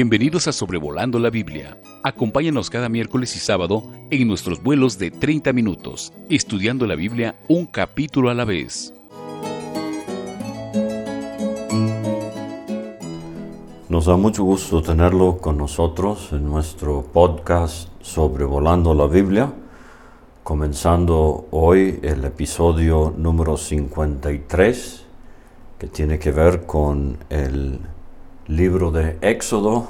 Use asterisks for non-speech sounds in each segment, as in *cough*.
Bienvenidos a Sobrevolando la Biblia. Acompáñanos cada miércoles y sábado en nuestros vuelos de 30 minutos, estudiando la Biblia un capítulo a la vez. Nos da mucho gusto tenerlo con nosotros en nuestro podcast Sobrevolando la Biblia, comenzando hoy el episodio número 53, que tiene que ver con el libro de Éxodo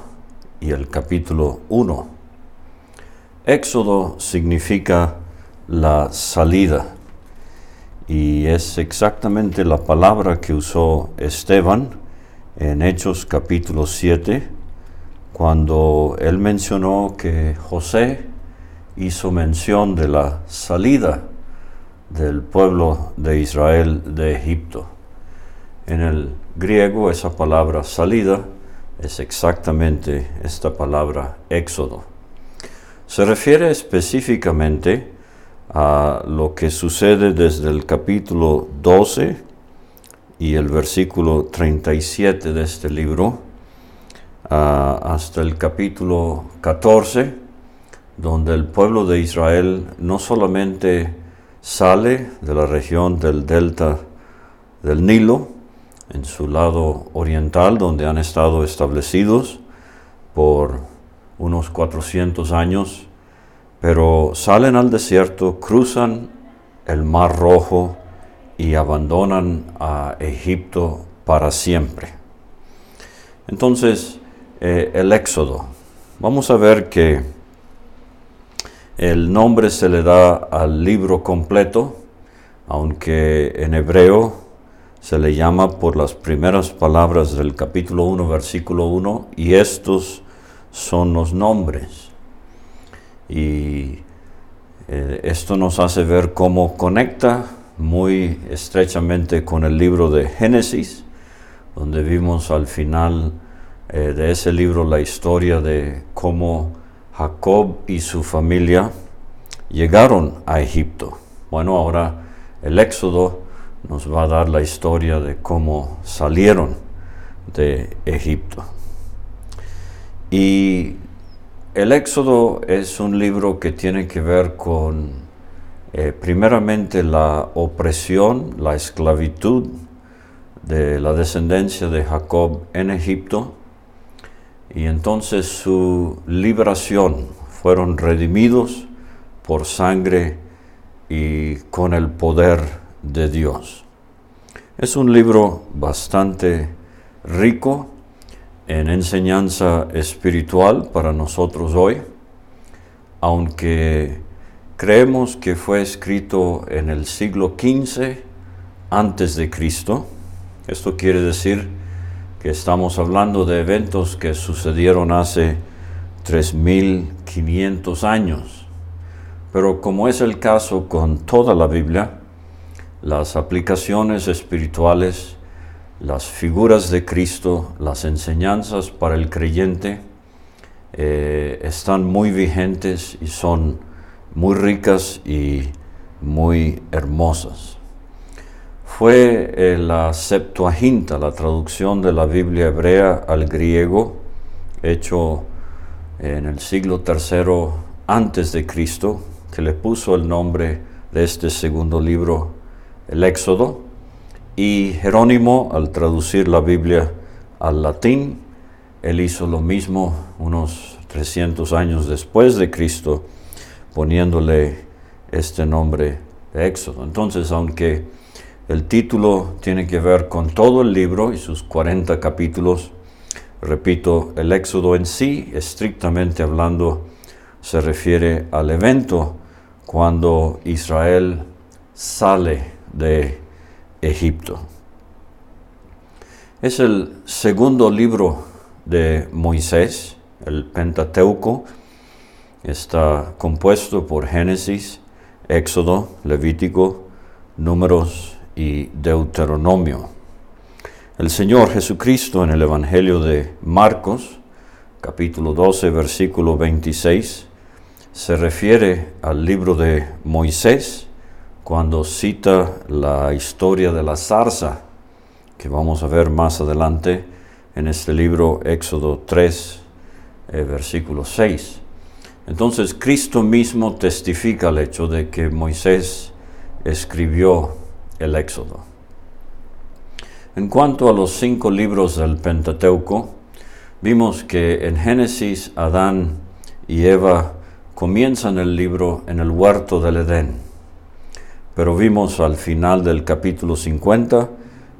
y el capítulo 1. Éxodo significa la salida y es exactamente la palabra que usó Esteban en Hechos capítulo 7 cuando él mencionó que José hizo mención de la salida del pueblo de Israel de Egipto. En el griego esa palabra salida es exactamente esta palabra éxodo. Se refiere específicamente a lo que sucede desde el capítulo 12 y el versículo 37 de este libro hasta el capítulo 14, donde el pueblo de Israel no solamente sale de la región del delta del Nilo, en su lado oriental, donde han estado establecidos por unos 400 años, pero salen al desierto, cruzan el Mar Rojo y abandonan a Egipto para siempre. Entonces, eh, el Éxodo. Vamos a ver que el nombre se le da al libro completo, aunque en hebreo se le llama por las primeras palabras del capítulo 1, versículo 1, y estos son los nombres. Y eh, esto nos hace ver cómo conecta muy estrechamente con el libro de Génesis, donde vimos al final eh, de ese libro la historia de cómo Jacob y su familia llegaron a Egipto. Bueno, ahora el éxodo nos va a dar la historia de cómo salieron de Egipto. Y el Éxodo es un libro que tiene que ver con, eh, primeramente, la opresión, la esclavitud de la descendencia de Jacob en Egipto, y entonces su liberación. Fueron redimidos por sangre y con el poder de Dios. Es un libro bastante rico en enseñanza espiritual para nosotros hoy, aunque creemos que fue escrito en el siglo XV antes de Cristo. Esto quiere decir que estamos hablando de eventos que sucedieron hace 3500 años. Pero como es el caso con toda la Biblia, las aplicaciones espirituales, las figuras de Cristo, las enseñanzas para el creyente eh, están muy vigentes y son muy ricas y muy hermosas. Fue eh, la Septuaginta, la traducción de la Biblia hebrea al griego, hecho en el siglo III antes de Cristo, que le puso el nombre de este segundo libro el Éxodo, y Jerónimo, al traducir la Biblia al latín, él hizo lo mismo unos 300 años después de Cristo, poniéndole este nombre de Éxodo. Entonces, aunque el título tiene que ver con todo el libro y sus 40 capítulos, repito, el Éxodo en sí, estrictamente hablando, se refiere al evento cuando Israel sale de Egipto. Es el segundo libro de Moisés, el Pentateuco. Está compuesto por Génesis, Éxodo, Levítico, Números y Deuteronomio. El Señor Jesucristo en el Evangelio de Marcos, capítulo 12, versículo 26, se refiere al libro de Moisés cuando cita la historia de la zarza, que vamos a ver más adelante en este libro Éxodo 3, eh, versículo 6. Entonces Cristo mismo testifica el hecho de que Moisés escribió el Éxodo. En cuanto a los cinco libros del Pentateuco, vimos que en Génesis Adán y Eva comienzan el libro en el huerto del Edén, pero vimos al final del capítulo 50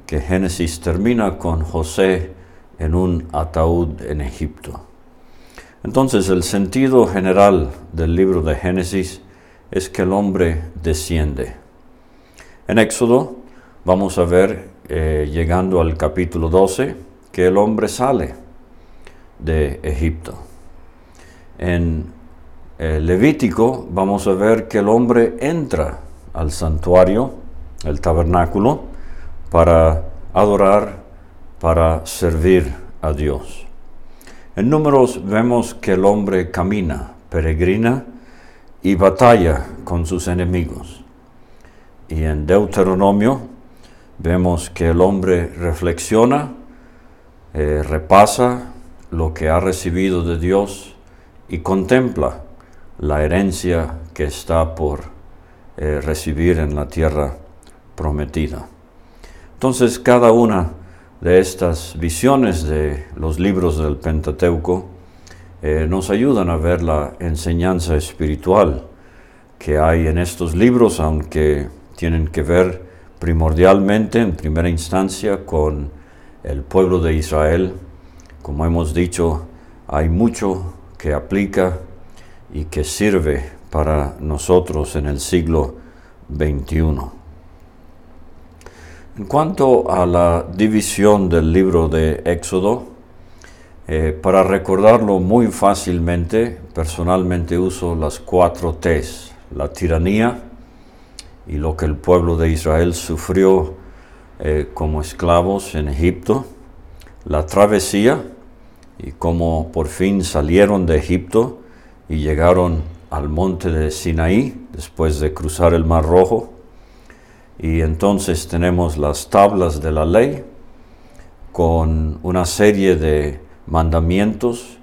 que Génesis termina con José en un ataúd en Egipto. Entonces el sentido general del libro de Génesis es que el hombre desciende. En Éxodo vamos a ver, eh, llegando al capítulo 12, que el hombre sale de Egipto. En eh, Levítico vamos a ver que el hombre entra al santuario, el tabernáculo, para adorar, para servir a Dios. En números vemos que el hombre camina, peregrina y batalla con sus enemigos. Y en Deuteronomio vemos que el hombre reflexiona, eh, repasa lo que ha recibido de Dios y contempla la herencia que está por eh, recibir en la tierra prometida. Entonces cada una de estas visiones de los libros del Pentateuco eh, nos ayudan a ver la enseñanza espiritual que hay en estos libros, aunque tienen que ver primordialmente, en primera instancia, con el pueblo de Israel. Como hemos dicho, hay mucho que aplica y que sirve para nosotros en el siglo XXI. En cuanto a la división del libro de Éxodo, eh, para recordarlo muy fácilmente, personalmente uso las cuatro T's, la tiranía y lo que el pueblo de Israel sufrió eh, como esclavos en Egipto, la travesía y cómo por fin salieron de Egipto y llegaron al monte de Sinaí después de cruzar el Mar Rojo, y entonces tenemos las tablas de la ley con una serie de mandamientos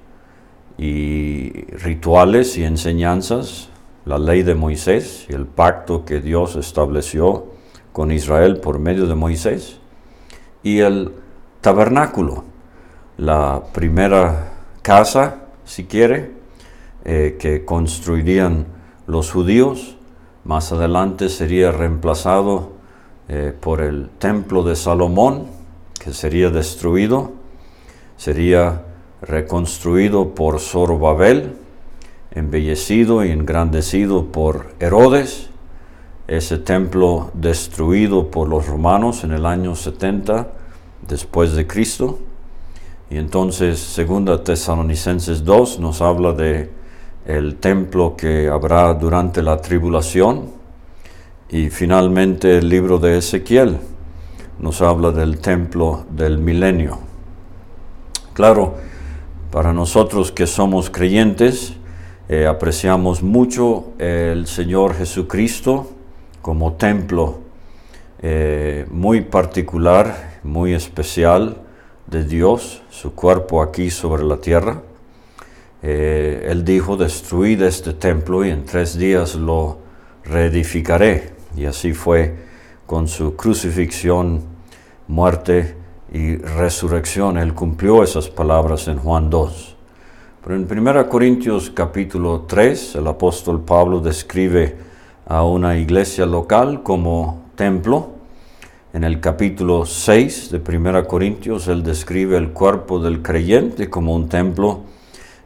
y rituales y enseñanzas, la ley de Moisés y el pacto que Dios estableció con Israel por medio de Moisés, y el tabernáculo, la primera casa, si quiere, eh, que construirían los judíos más adelante sería reemplazado eh, por el templo de Salomón, que sería destruido, sería reconstruido por Zorobabel, embellecido y engrandecido por Herodes, ese templo destruido por los romanos en el año 70 después de Cristo. Y entonces, segunda Tesalonicenses 2 nos habla de el templo que habrá durante la tribulación y finalmente el libro de Ezequiel nos habla del templo del milenio. Claro, para nosotros que somos creyentes, eh, apreciamos mucho el Señor Jesucristo como templo eh, muy particular, muy especial de Dios, su cuerpo aquí sobre la tierra. Eh, él dijo, destruid este templo y en tres días lo reedificaré. Y así fue con su crucifixión, muerte y resurrección. Él cumplió esas palabras en Juan 2. Pero en 1 Corintios capítulo 3, el apóstol Pablo describe a una iglesia local como templo. En el capítulo 6 de 1 Corintios, él describe el cuerpo del creyente como un templo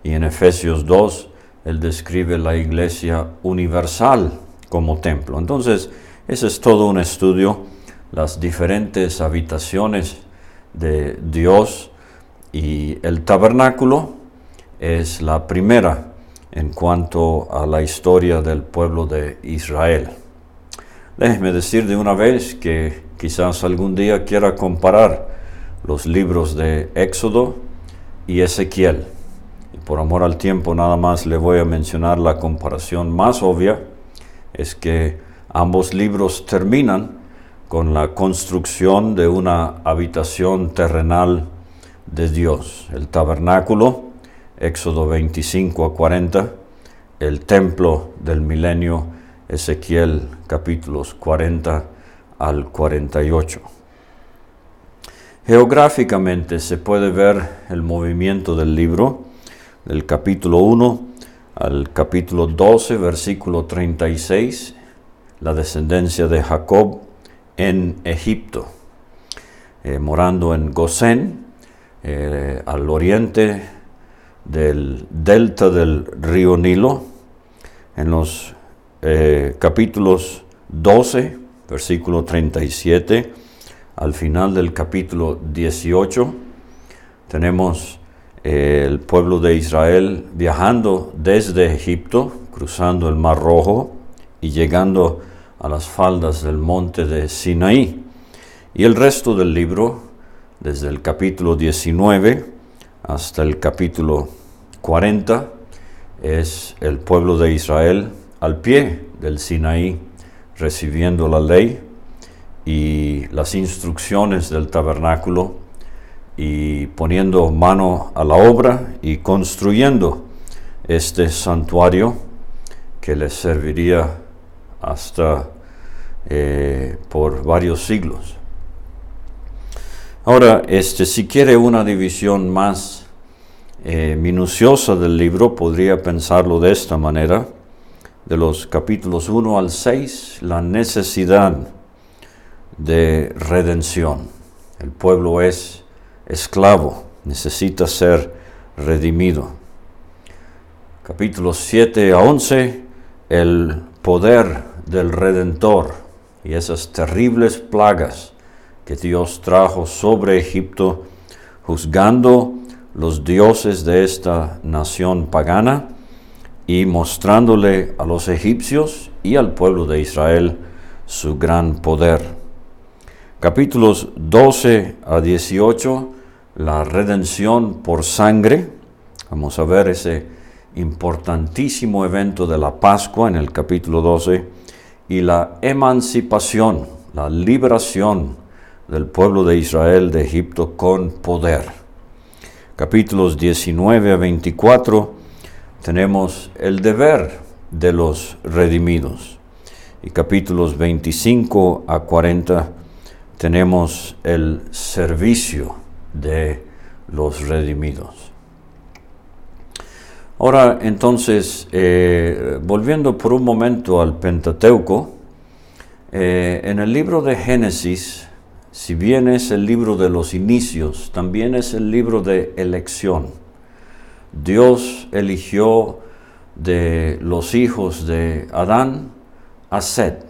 y en Efesios 2, él describe la iglesia universal como templo. Entonces, ese es todo un estudio, las diferentes habitaciones de Dios y el tabernáculo es la primera en cuanto a la historia del pueblo de Israel. Déjeme decir de una vez que quizás algún día quiera comparar los libros de Éxodo y Ezequiel por amor al tiempo nada más le voy a mencionar la comparación más obvia, es que ambos libros terminan con la construcción de una habitación terrenal de Dios. El tabernáculo Éxodo 25 a 40, el templo del milenio, Ezequiel capítulos 40 al 48. Geográficamente se puede ver el movimiento del libro del capítulo 1 al capítulo 12, versículo 36, la descendencia de Jacob en Egipto, eh, morando en Gosén, eh, al oriente del delta del río Nilo, en los eh, capítulos 12, versículo 37, al final del capítulo 18, tenemos el pueblo de Israel viajando desde Egipto, cruzando el Mar Rojo y llegando a las faldas del monte de Sinaí. Y el resto del libro, desde el capítulo 19 hasta el capítulo 40, es el pueblo de Israel al pie del Sinaí, recibiendo la ley y las instrucciones del tabernáculo y poniendo mano a la obra y construyendo este santuario que les serviría hasta eh, por varios siglos. Ahora, este, si quiere una división más eh, minuciosa del libro, podría pensarlo de esta manera, de los capítulos 1 al 6, la necesidad de redención. El pueblo es esclavo, necesita ser redimido. Capítulos 7 a 11, el poder del Redentor y esas terribles plagas que Dios trajo sobre Egipto, juzgando los dioses de esta nación pagana y mostrándole a los egipcios y al pueblo de Israel su gran poder. Capítulos 12 a 18, la redención por sangre. Vamos a ver ese importantísimo evento de la Pascua en el capítulo 12 y la emancipación, la liberación del pueblo de Israel de Egipto con poder. Capítulos 19 a 24 tenemos el deber de los redimidos y capítulos 25 a 40 tenemos el servicio de los redimidos. Ahora entonces, eh, volviendo por un momento al Pentateuco, eh, en el libro de Génesis, si bien es el libro de los inicios, también es el libro de elección. Dios eligió de los hijos de Adán a Seth.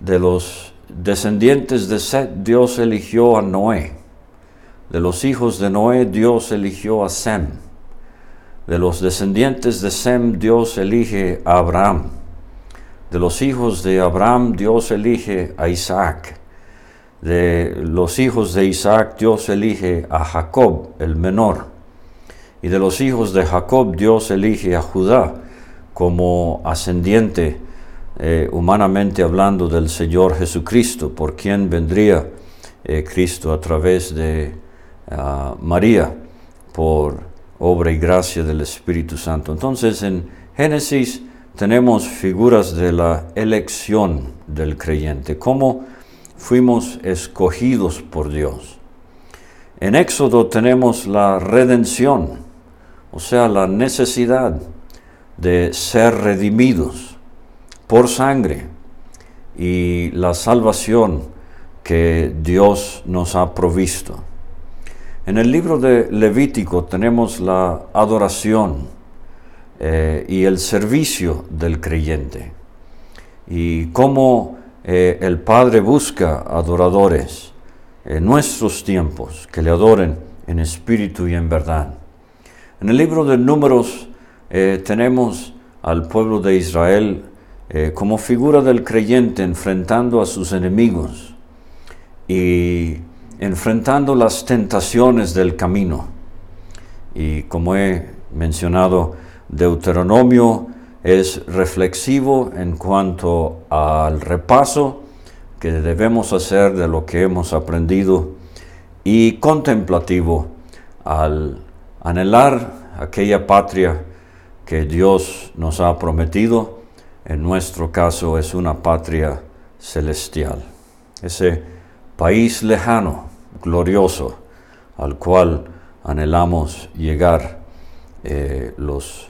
De los descendientes de Seth, Dios eligió a Noé. De los hijos de Noé, Dios eligió a Sem. De los descendientes de Sem, Dios elige a Abraham. De los hijos de Abraham, Dios elige a Isaac. De los hijos de Isaac, Dios elige a Jacob, el menor. Y de los hijos de Jacob, Dios elige a Judá como ascendiente, eh, humanamente hablando, del Señor Jesucristo, por quien vendría eh, Cristo a través de María por obra y gracia del Espíritu Santo. Entonces en Génesis tenemos figuras de la elección del creyente, cómo fuimos escogidos por Dios. En Éxodo tenemos la redención, o sea, la necesidad de ser redimidos por sangre y la salvación que Dios nos ha provisto. En el libro de Levítico tenemos la adoración eh, y el servicio del creyente y cómo eh, el Padre busca adoradores en nuestros tiempos que le adoren en espíritu y en verdad. En el libro de Números eh, tenemos al pueblo de Israel como figura del creyente enfrentando a sus enemigos y enfrentando las tentaciones del camino. Y como he mencionado, Deuteronomio es reflexivo en cuanto al repaso que debemos hacer de lo que hemos aprendido y contemplativo al anhelar aquella patria que Dios nos ha prometido, en nuestro caso es una patria celestial, ese país lejano, glorioso, al cual anhelamos llegar eh, los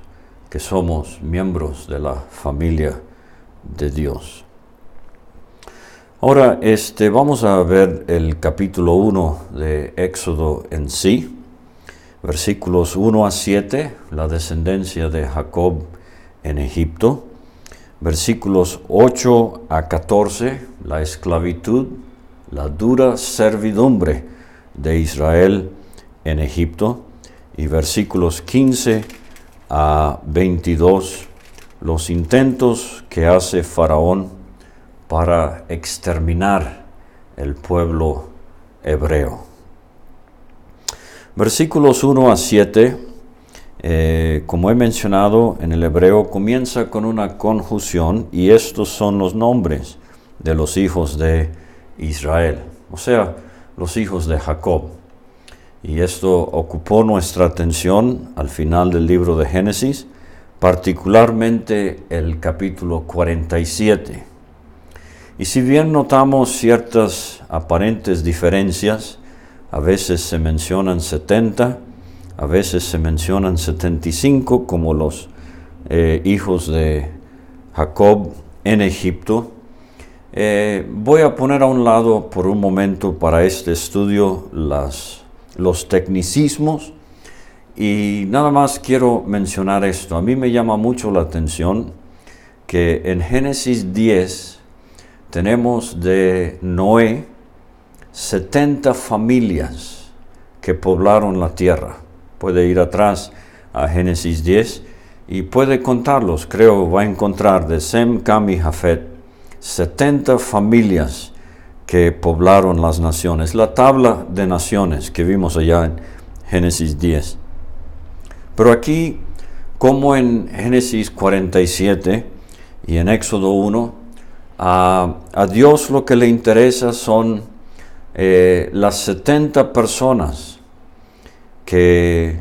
que somos miembros de la familia de Dios. Ahora, este, vamos a ver el capítulo 1 de Éxodo en sí, versículos 1 a 7, la descendencia de Jacob en Egipto, versículos 8 a 14, la esclavitud, la dura servidumbre de Israel en Egipto, y versículos 15 a 22, los intentos que hace Faraón para exterminar el pueblo hebreo. Versículos 1 a 7, eh, como he mencionado en el hebreo, comienza con una conjunción y estos son los nombres de los hijos de Israel, o sea, los hijos de Jacob. Y esto ocupó nuestra atención al final del libro de Génesis, particularmente el capítulo 47. Y si bien notamos ciertas aparentes diferencias, a veces se mencionan 70, a veces se mencionan 75 como los eh, hijos de Jacob en Egipto, eh, voy a poner a un lado por un momento para este estudio los tecnicismos y nada más quiero mencionar esto. A mí me llama mucho la atención que en Génesis 10 tenemos de Noé 70 familias que poblaron la tierra. Puede ir atrás a Génesis 10 y puede contarlos. Creo va a encontrar de Sem, Cam y Jafet 70 familias que poblaron las naciones. La tabla de naciones que vimos allá en Génesis 10. Pero aquí, como en Génesis 47 y en Éxodo 1, a, Dios lo que le interesa son eh, las 70 personas que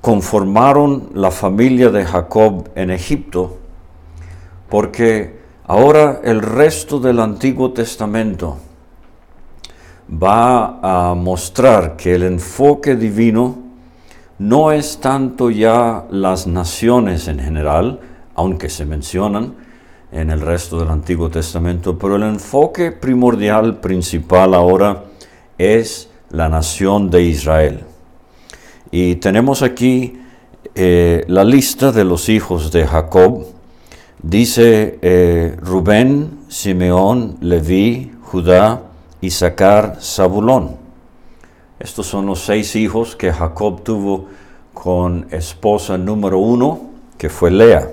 conformaron la familia de Jacob en Egipto, porque ahora el resto del Antiguo Testamento va a mostrar que el enfoque divino no es tanto ya las naciones en general, aunque se mencionan, en el resto del Antiguo Testamento, pero el enfoque primordial, principal ahora, es la nación de Israel. Y tenemos aquí eh, la lista de los hijos de Jacob. Dice eh, Rubén, Simeón, Leví, Judá, Isaacar, Zabulón. Estos son los seis hijos que Jacob tuvo con esposa número uno, que fue Lea.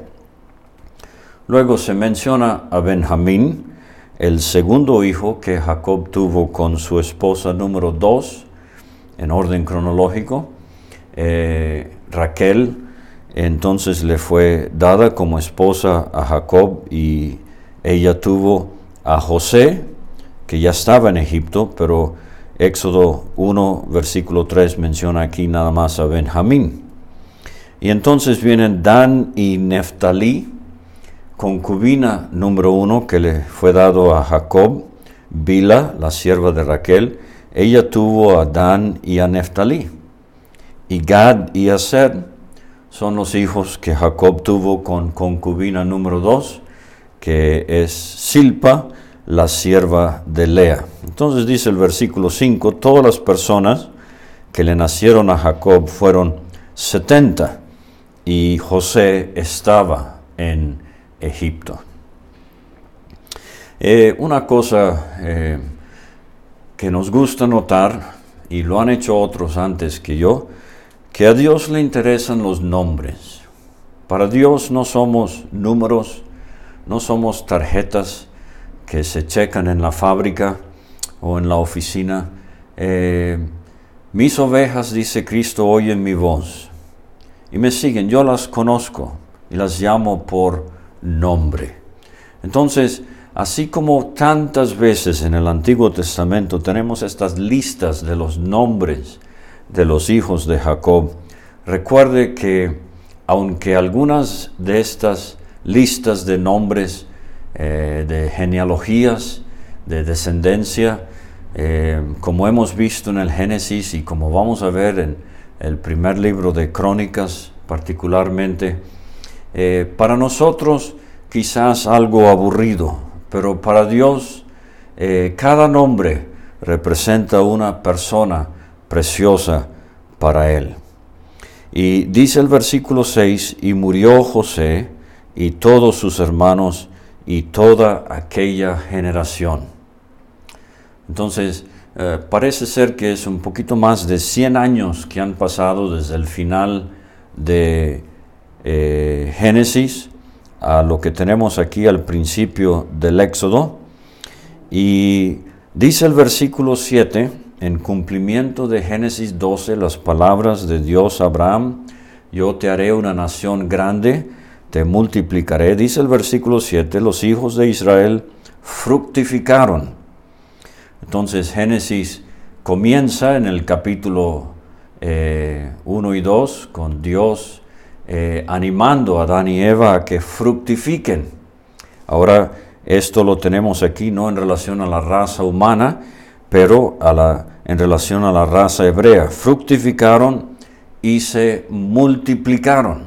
Luego se menciona a Benjamín, el segundo hijo que Jacob tuvo con su esposa número dos, en orden cronológico. Eh, Raquel entonces le fue dada como esposa a Jacob y ella tuvo a José, que ya estaba en Egipto, pero Éxodo 1, versículo 3 menciona aquí nada más a Benjamín. Y entonces vienen Dan y Neftalí, concubina número uno que le fue dado a Jacob, Bila, la sierva de Raquel, ella tuvo a Dan y a Neftalí. Y Gad y Aser son los hijos que Jacob tuvo con concubina número dos, que es Silpa, la sierva de Lea. Entonces dice el versículo 5, todas las personas que le nacieron a Jacob fueron 70 y José estaba en Egipto. Eh, una cosa eh, que nos gusta notar, y lo han hecho otros antes que yo, que a Dios le interesan los nombres. Para Dios no somos números, no somos tarjetas que se checan en la fábrica o en la oficina. Eh, mis ovejas, dice Cristo, oyen mi voz y me siguen. Yo las conozco y las llamo por nombre. Entonces, así como tantas veces en el Antiguo Testamento tenemos estas listas de los nombres de los hijos de Jacob, recuerde que aunque algunas de estas listas de nombres, eh, de genealogías, de descendencia, eh, como hemos visto en el Génesis y como vamos a ver en el primer libro de Crónicas particularmente, eh, para nosotros quizás algo aburrido, pero para Dios cada nombre representa una persona preciosa para Él. Y dice el versículo 6, y murió José y todos sus hermanos y toda aquella generación. Entonces, eh, parece ser que es un poquito más de 100 años que han pasado desde el final de eh, Génesis a lo que tenemos aquí al principio del Éxodo. Y dice el versículo 7, en cumplimiento de Génesis 12, las palabras de Dios a Abraham, yo te haré una nación grande, te multiplicaré, dice el versículo 7, los hijos de Israel fructificaron. Entonces Génesis comienza en el capítulo 1 eh, y 2 con Dios eh, animando a Adán y Eva a que fructifiquen. Ahora esto lo tenemos aquí no en relación a la raza humana, pero en relación a la raza hebrea. Fructificaron y se multiplicaron.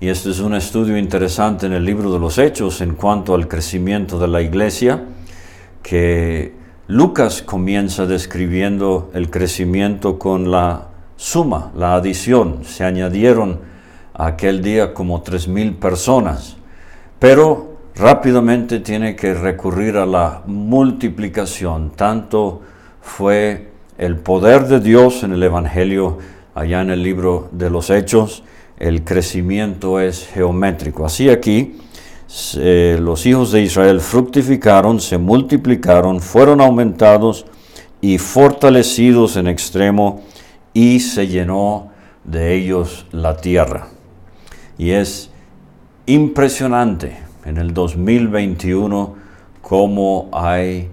Y este es un estudio interesante en el libro de los Hechos en cuanto al crecimiento de la iglesia, que Lucas comienza describiendo el crecimiento con la suma, la adición. Se añadieron aquel día como tres mil personas, pero rápidamente tiene que recurrir a la multiplicación. Tanto fue el poder de Dios en el Evangelio, allá en el libro de los Hechos, el crecimiento es geométrico. Así aquí, los hijos de Israel fructificaron, se multiplicaron, fueron aumentados y fortalecidos en extremo, y se llenó de ellos la tierra. Y es impresionante en el 2021 como hay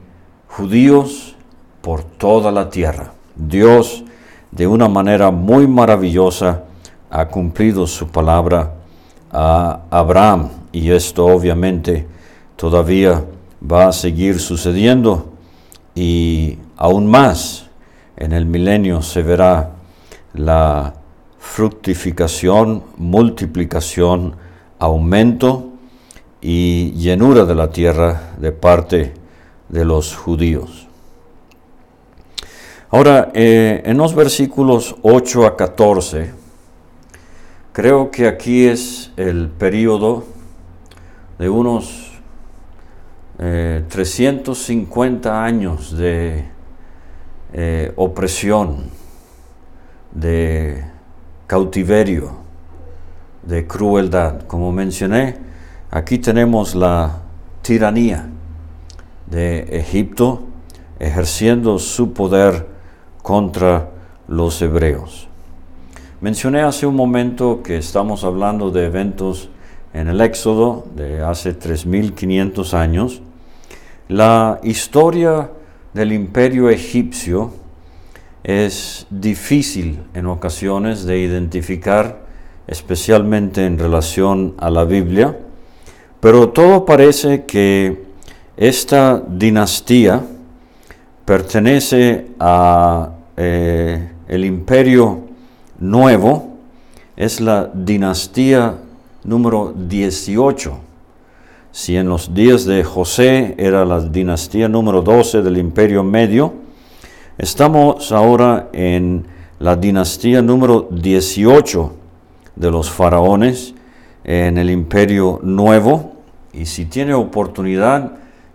judíos por toda la tierra. Dios de una manera muy maravillosa ha cumplido su palabra a Abraham y esto obviamente todavía va a seguir sucediendo y aún más en el milenio se verá la fructificación, multiplicación, aumento y llenura de la tierra de parte de los judíos. Ahora, eh, en los versículos 8 a 14, creo que aquí es el periodo de unos 350 eh, años de eh, opresión, de cautiverio, de crueldad. Como mencioné, Aquí tenemos la tiranía de Egipto ejerciendo su poder contra los hebreos. Mencioné hace un momento que estamos hablando de eventos en el Éxodo de hace 3500 años. La historia del imperio egipcio es difícil en ocasiones de identificar, especialmente en relación a la Biblia. Pero todo parece que esta dinastía pertenece a eh, el imperio nuevo, es la dinastía número 18. Si en los días de José era la dinastía número 12 del imperio medio, estamos ahora en la dinastía número 18 de los faraones en el imperio nuevo y si tiene oportunidad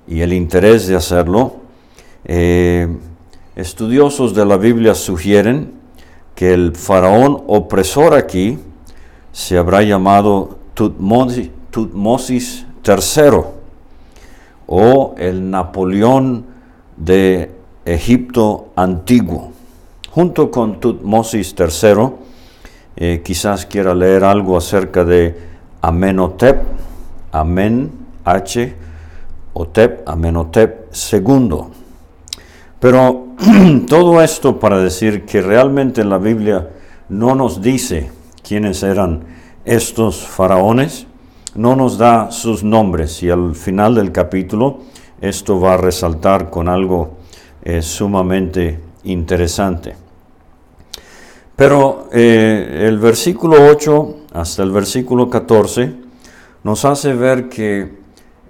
y el interés de hacerlo, eh, estudiosos de la Biblia sugieren que el faraón opresor aquí se habrá llamado Tutmosis, III o el Napoleón de Egipto antiguo. Junto con Tutmosis III, eh, quizás quiera leer algo acerca de Amenhotep, Amen H, Otep, Amenhotep II. Pero *clears throat* todo esto para decir que realmente en la Biblia no nos dice quiénes eran estos faraones, no nos da sus nombres y al final del capítulo esto va a resaltar con algo eh, sumamente interesante. Pero eh, el versículo 8 hasta el versículo 14 nos hace ver que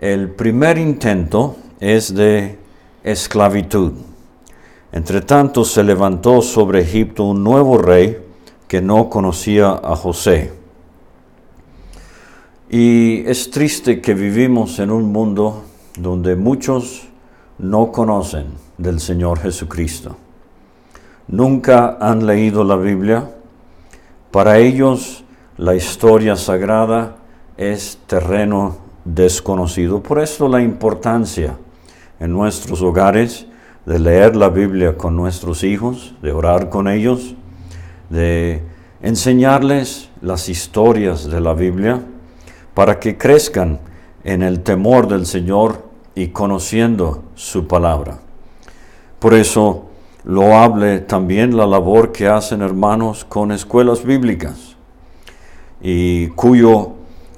el primer intento es de esclavitud. Entre tanto se levantó sobre Egipto un nuevo rey que no conocía a José. Y es triste que vivimos en un mundo donde muchos no conocen del Señor Jesucristo. Nunca han leído la Biblia. Para ellos la historia sagrada es terreno desconocido. Por eso la importancia en nuestros hogares de leer la Biblia con nuestros hijos, de orar con ellos, de enseñarles las historias de la Biblia para que crezcan en el temor del Señor y conociendo su palabra. Por eso lo hable también la labor que hacen hermanos con escuelas bíblicas y cuyo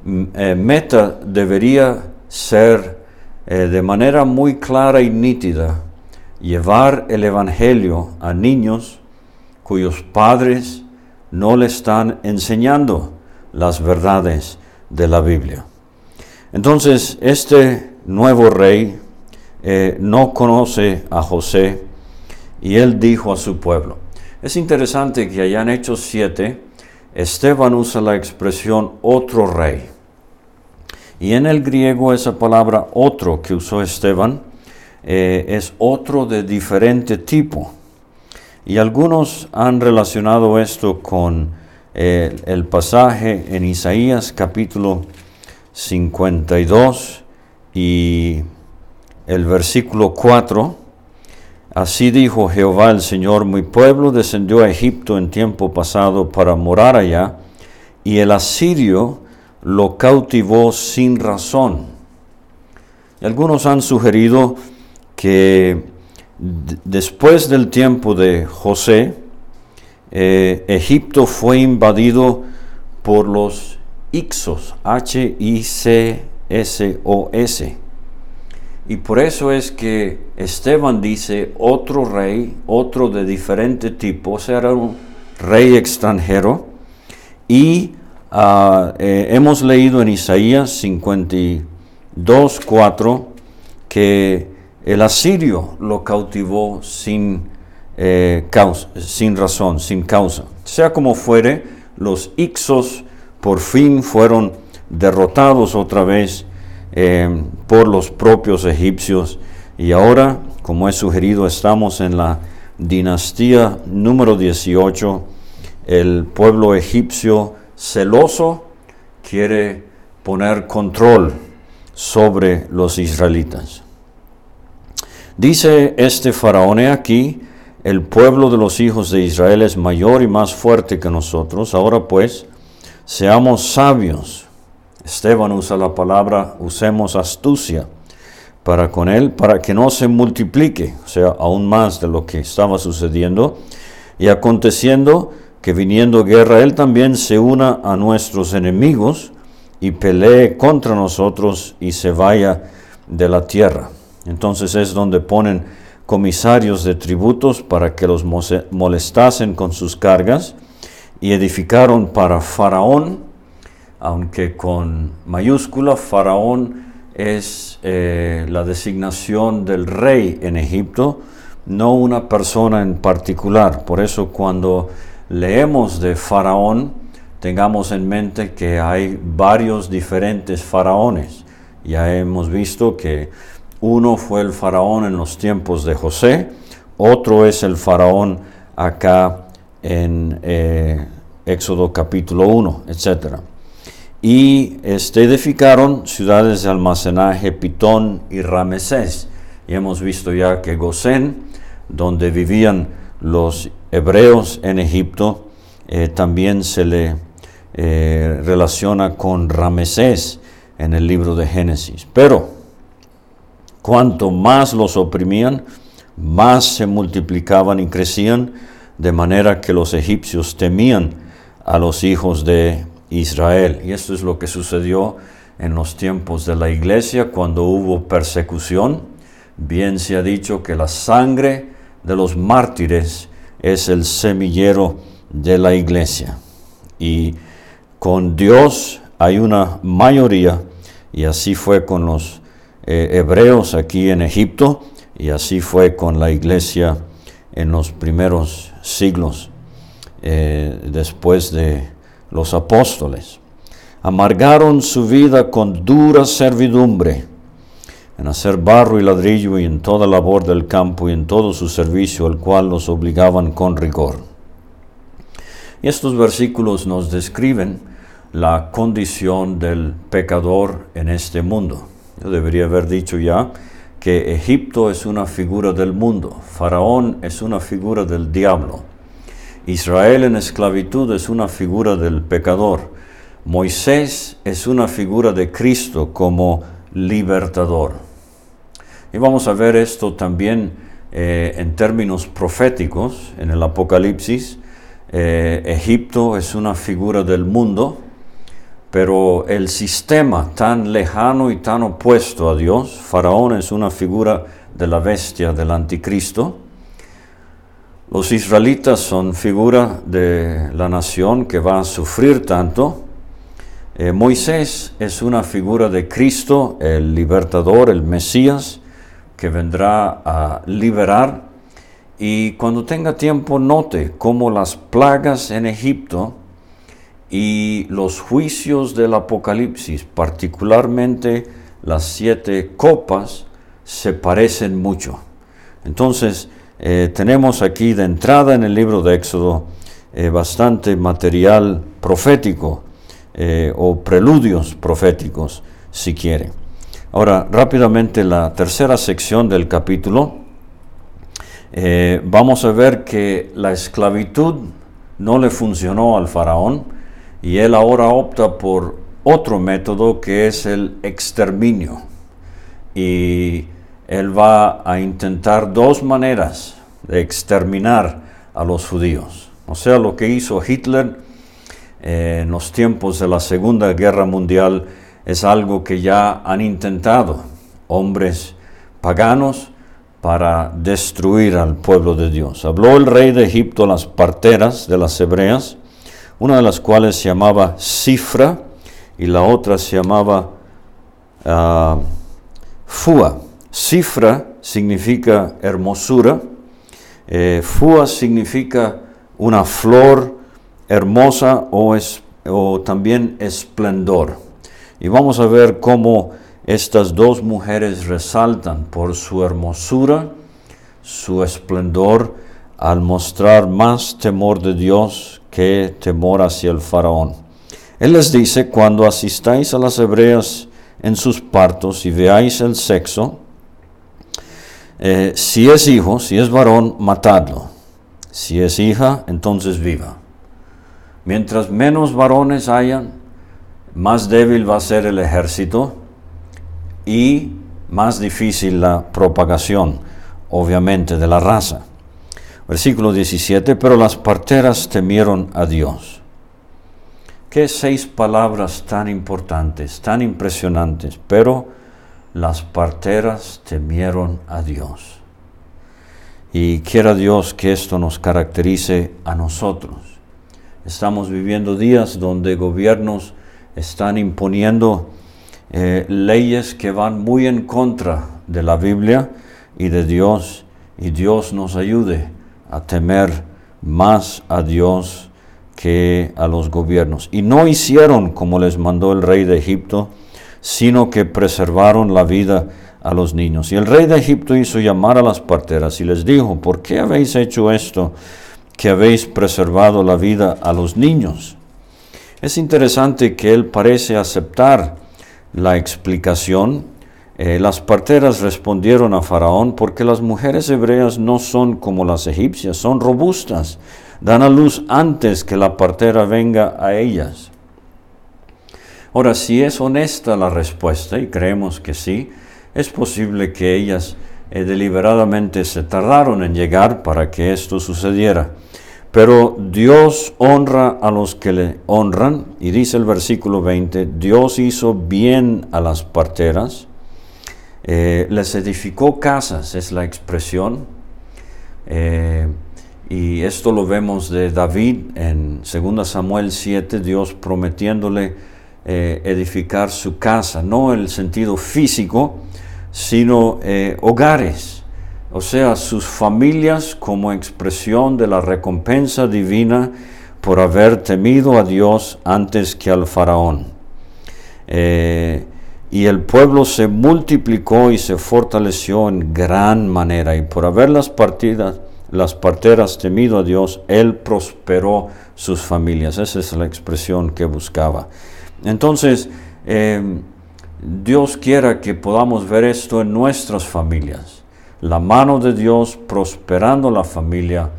mm, eh, meta debería ser eh, de manera muy clara y nítida llevar el Evangelio a niños cuyos padres no le están enseñando las verdades de la Biblia. Entonces, este nuevo rey eh, no conoce a José y él dijo a su pueblo. Es interesante que allá en Hechos 7, Esteban usa la expresión otro rey. Y en el griego esa palabra otro que usó Esteban eh, es otro de diferente tipo. Y algunos han relacionado esto con eh, el pasaje en Isaías capítulo 52 y el versículo 4. Así dijo Jehová el Señor, mi pueblo descendió a Egipto en tiempo pasado para morar allá, y el asirio lo cautivó sin razón. algunos han sugerido que después del tiempo de José, eh, Egipto fue invadido por los Ixos, H-I-C-S-O-S. Y por eso es que Esteban dice otro rey, otro de diferente tipo, o sea, era un rey extranjero. Y ah, eh, hemos leído en Isaías 52, 4 que el asirio lo cautivó sin, eh, causa, sin razón, sin causa. Sea como fuere, los Ixos por fin fueron derrotados otra vez eh, por los propios egipcios y ahora, como he sugerido, estamos en la dinastía número 18. El pueblo egipcio celoso quiere poner control sobre los israelitas. Dice este faraón aquí, el pueblo de los hijos de Israel es mayor y más fuerte que nosotros. Ahora pues, seamos sabios. Esteban usa la palabra, usemos astucia para con él, para que no se multiplique, o sea, aún más de lo que estaba sucediendo. Y aconteciendo que viniendo guerra, él también se una a nuestros enemigos y pelee contra nosotros y se vaya de la tierra. Entonces es donde ponen comisarios de tributos para que los molestasen con sus cargas y edificaron para Faraón, aunque con mayúscula, Faraón es eh, la designación del rey en Egipto, no una persona en particular. Por eso cuando leemos de Faraón, tengamos en mente que hay varios diferentes faraones. Ya hemos visto que uno fue el faraón en los tiempos de José, otro es el faraón acá en eh, Éxodo capítulo 1, etc. Y edificaron ciudades de almacenaje Pitón y Ramesés. Y hemos visto ya que Gosén, donde vivían los hebreos en Egipto, eh, también se le eh, relaciona con Ramesés en el libro de Génesis. Pero Cuanto más los oprimían, más se multiplicaban y crecían, de manera que los egipcios temían a los hijos de Israel. Y esto es lo que sucedió en los tiempos de la iglesia cuando hubo persecución. Bien se ha dicho que la sangre de los mártires es el semillero de la iglesia. Y con Dios hay una mayoría, y así fue con los eh, hebreos aquí en Egipto, y así fue con la iglesia en los primeros siglos eh, después de los apóstoles. Amargaron su vida con dura servidumbre en hacer barro y ladrillo y en toda labor del campo y en todo su servicio, al cual los obligaban con rigor. Y estos versículos nos describen la condición del pecador en este mundo. Yo debería haber dicho ya que Egipto es una figura del mundo, Faraón es una figura del diablo, Israel en esclavitud es una figura del pecador, Moisés es una figura de Cristo como libertador. Y vamos a ver esto también eh, en términos proféticos en el Apocalipsis. Eh, Egipto es una figura del mundo, pero el sistema tan lejano y tan opuesto a Dios, Faraón es una figura de la bestia del anticristo. Los israelitas son figura de la nación que va a sufrir tanto. Eh, Moisés es una figura de Cristo, el libertador, el Mesías, que vendrá a liberar. Y cuando tenga tiempo, note cómo las plagas en Egipto y los juicios del Apocalipsis, particularmente las siete copas, se parecen mucho. Entonces, eh, tenemos aquí de entrada en el libro de Éxodo eh, bastante material profético eh, o preludios proféticos, si quiere. Ahora, rápidamente la tercera sección del capítulo, vamos a ver que la esclavitud no le funcionó al faraón, y él ahora opta por otro método que es el exterminio. Y él va a intentar dos maneras de exterminar a los judíos. O sea, lo que hizo Hitler eh, en los tiempos de la Segunda Guerra Mundial es algo que ya han intentado hombres paganos para destruir al pueblo de Dios. Habló el rey de Egipto a las parteras de las hebreas una de las cuales se llamaba Cifra y la otra se llamaba uh, Fua. Cifra significa hermosura, eh, Fua significa una flor hermosa o, es, o también esplendor. Y vamos a ver cómo estas dos mujeres resaltan por su hermosura, su esplendor, al mostrar más temor de Dios que temor hacia el faraón. Él les dice, cuando asistáis a las hebreas en sus partos y veáis el sexo, eh, si es hijo, si es varón, matadlo. Si es hija, entonces viva. Mientras menos varones hayan, más débil va a ser el ejército y más difícil la propagación, obviamente, de la raza. Versículo 17, pero las parteras temieron a Dios. Qué seis palabras tan importantes, tan impresionantes, pero las parteras temieron a Dios. Y quiera Dios que esto nos caracterice a nosotros. Estamos viviendo días donde gobiernos están imponiendo eh, leyes que van muy en contra de la Biblia y de Dios, y Dios nos ayude a temer más a Dios que a los gobiernos. Y no hicieron como les mandó el rey de Egipto, sino que preservaron la vida a los niños. Y el rey de Egipto hizo llamar a las parteras y les dijo, ¿por qué habéis hecho esto, que habéis preservado la vida a los niños? Es interesante que él parece aceptar la explicación eh, las parteras respondieron a Faraón, porque las mujeres hebreas no son como las egipcias, son robustas, dan a luz antes que la partera venga a ellas. Ahora, si es honesta la respuesta, y creemos que sí, es posible que ellas eh, deliberadamente se tardaron en llegar para que esto sucediera. Pero Dios honra a los que le honran, y dice el versículo 20, Dios hizo bien a las parteras, eh, les edificó casas, es la expresión, eh, y esto lo vemos de David en 2 Samuel 7, Dios prometiéndole eh, edificar su casa, no en el sentido físico, sino hogares o sea, sus familias como expresión de la recompensa divina por haber temido a Dios antes que al faraón. Eh, y el pueblo se multiplicó y se fortaleció en gran manera, y por haber las partidas, las parteras temido a Dios, Él prosperó sus familias. Esa es la expresión que buscaba. Entonces, eh, Dios quiera que podamos ver esto en nuestras familias la mano de Dios prosperando la familia.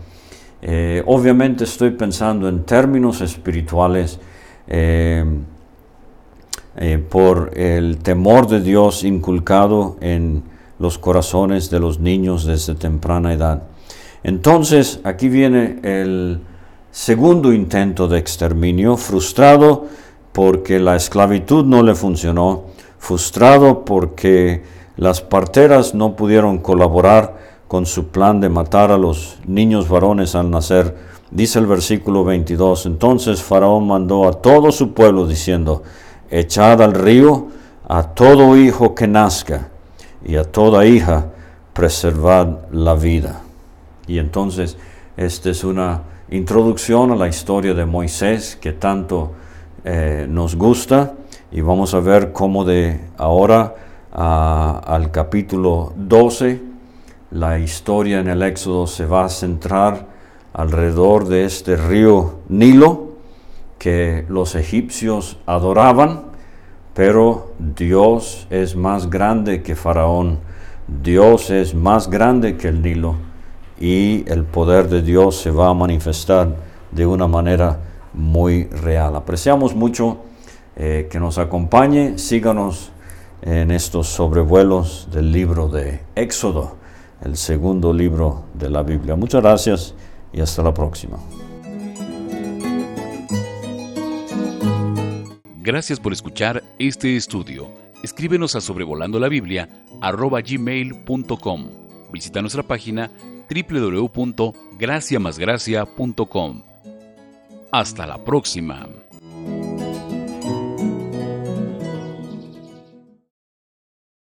Eh, obviamente estoy pensando en términos espirituales eh, por el temor de Dios inculcado en los corazones de los niños desde temprana edad. Entonces, aquí viene el segundo intento de exterminio, frustrado porque la esclavitud no le funcionó, frustrado porque las parteras no pudieron colaborar con su plan de matar a los niños varones al nacer. Dice el versículo 22, entonces Faraón mandó a todo su pueblo diciendo, echad al río a todo hijo que nazca y a toda hija preservad la vida. Y entonces esta es una introducción a la historia de Moisés que tanto eh, nos gusta y vamos a ver cómo de ahora al capítulo 12, la historia en el Éxodo se va a centrar alrededor de este río Nilo que los egipcios adoraban, pero Dios es más grande que Faraón, Dios es más grande que el Nilo y el poder de Dios se va a manifestar de una manera muy real. Apreciamos mucho eh, que nos acompañe, síganos en estos sobrevuelos del libro de Éxodo, el segundo libro de la Biblia. Muchas gracias y hasta la próxima. Gracias por escuchar este estudio. Escríbenos a sobrevolando la Biblia gmail.com. Visita nuestra página www.graciamasgracia.com. Hasta la próxima.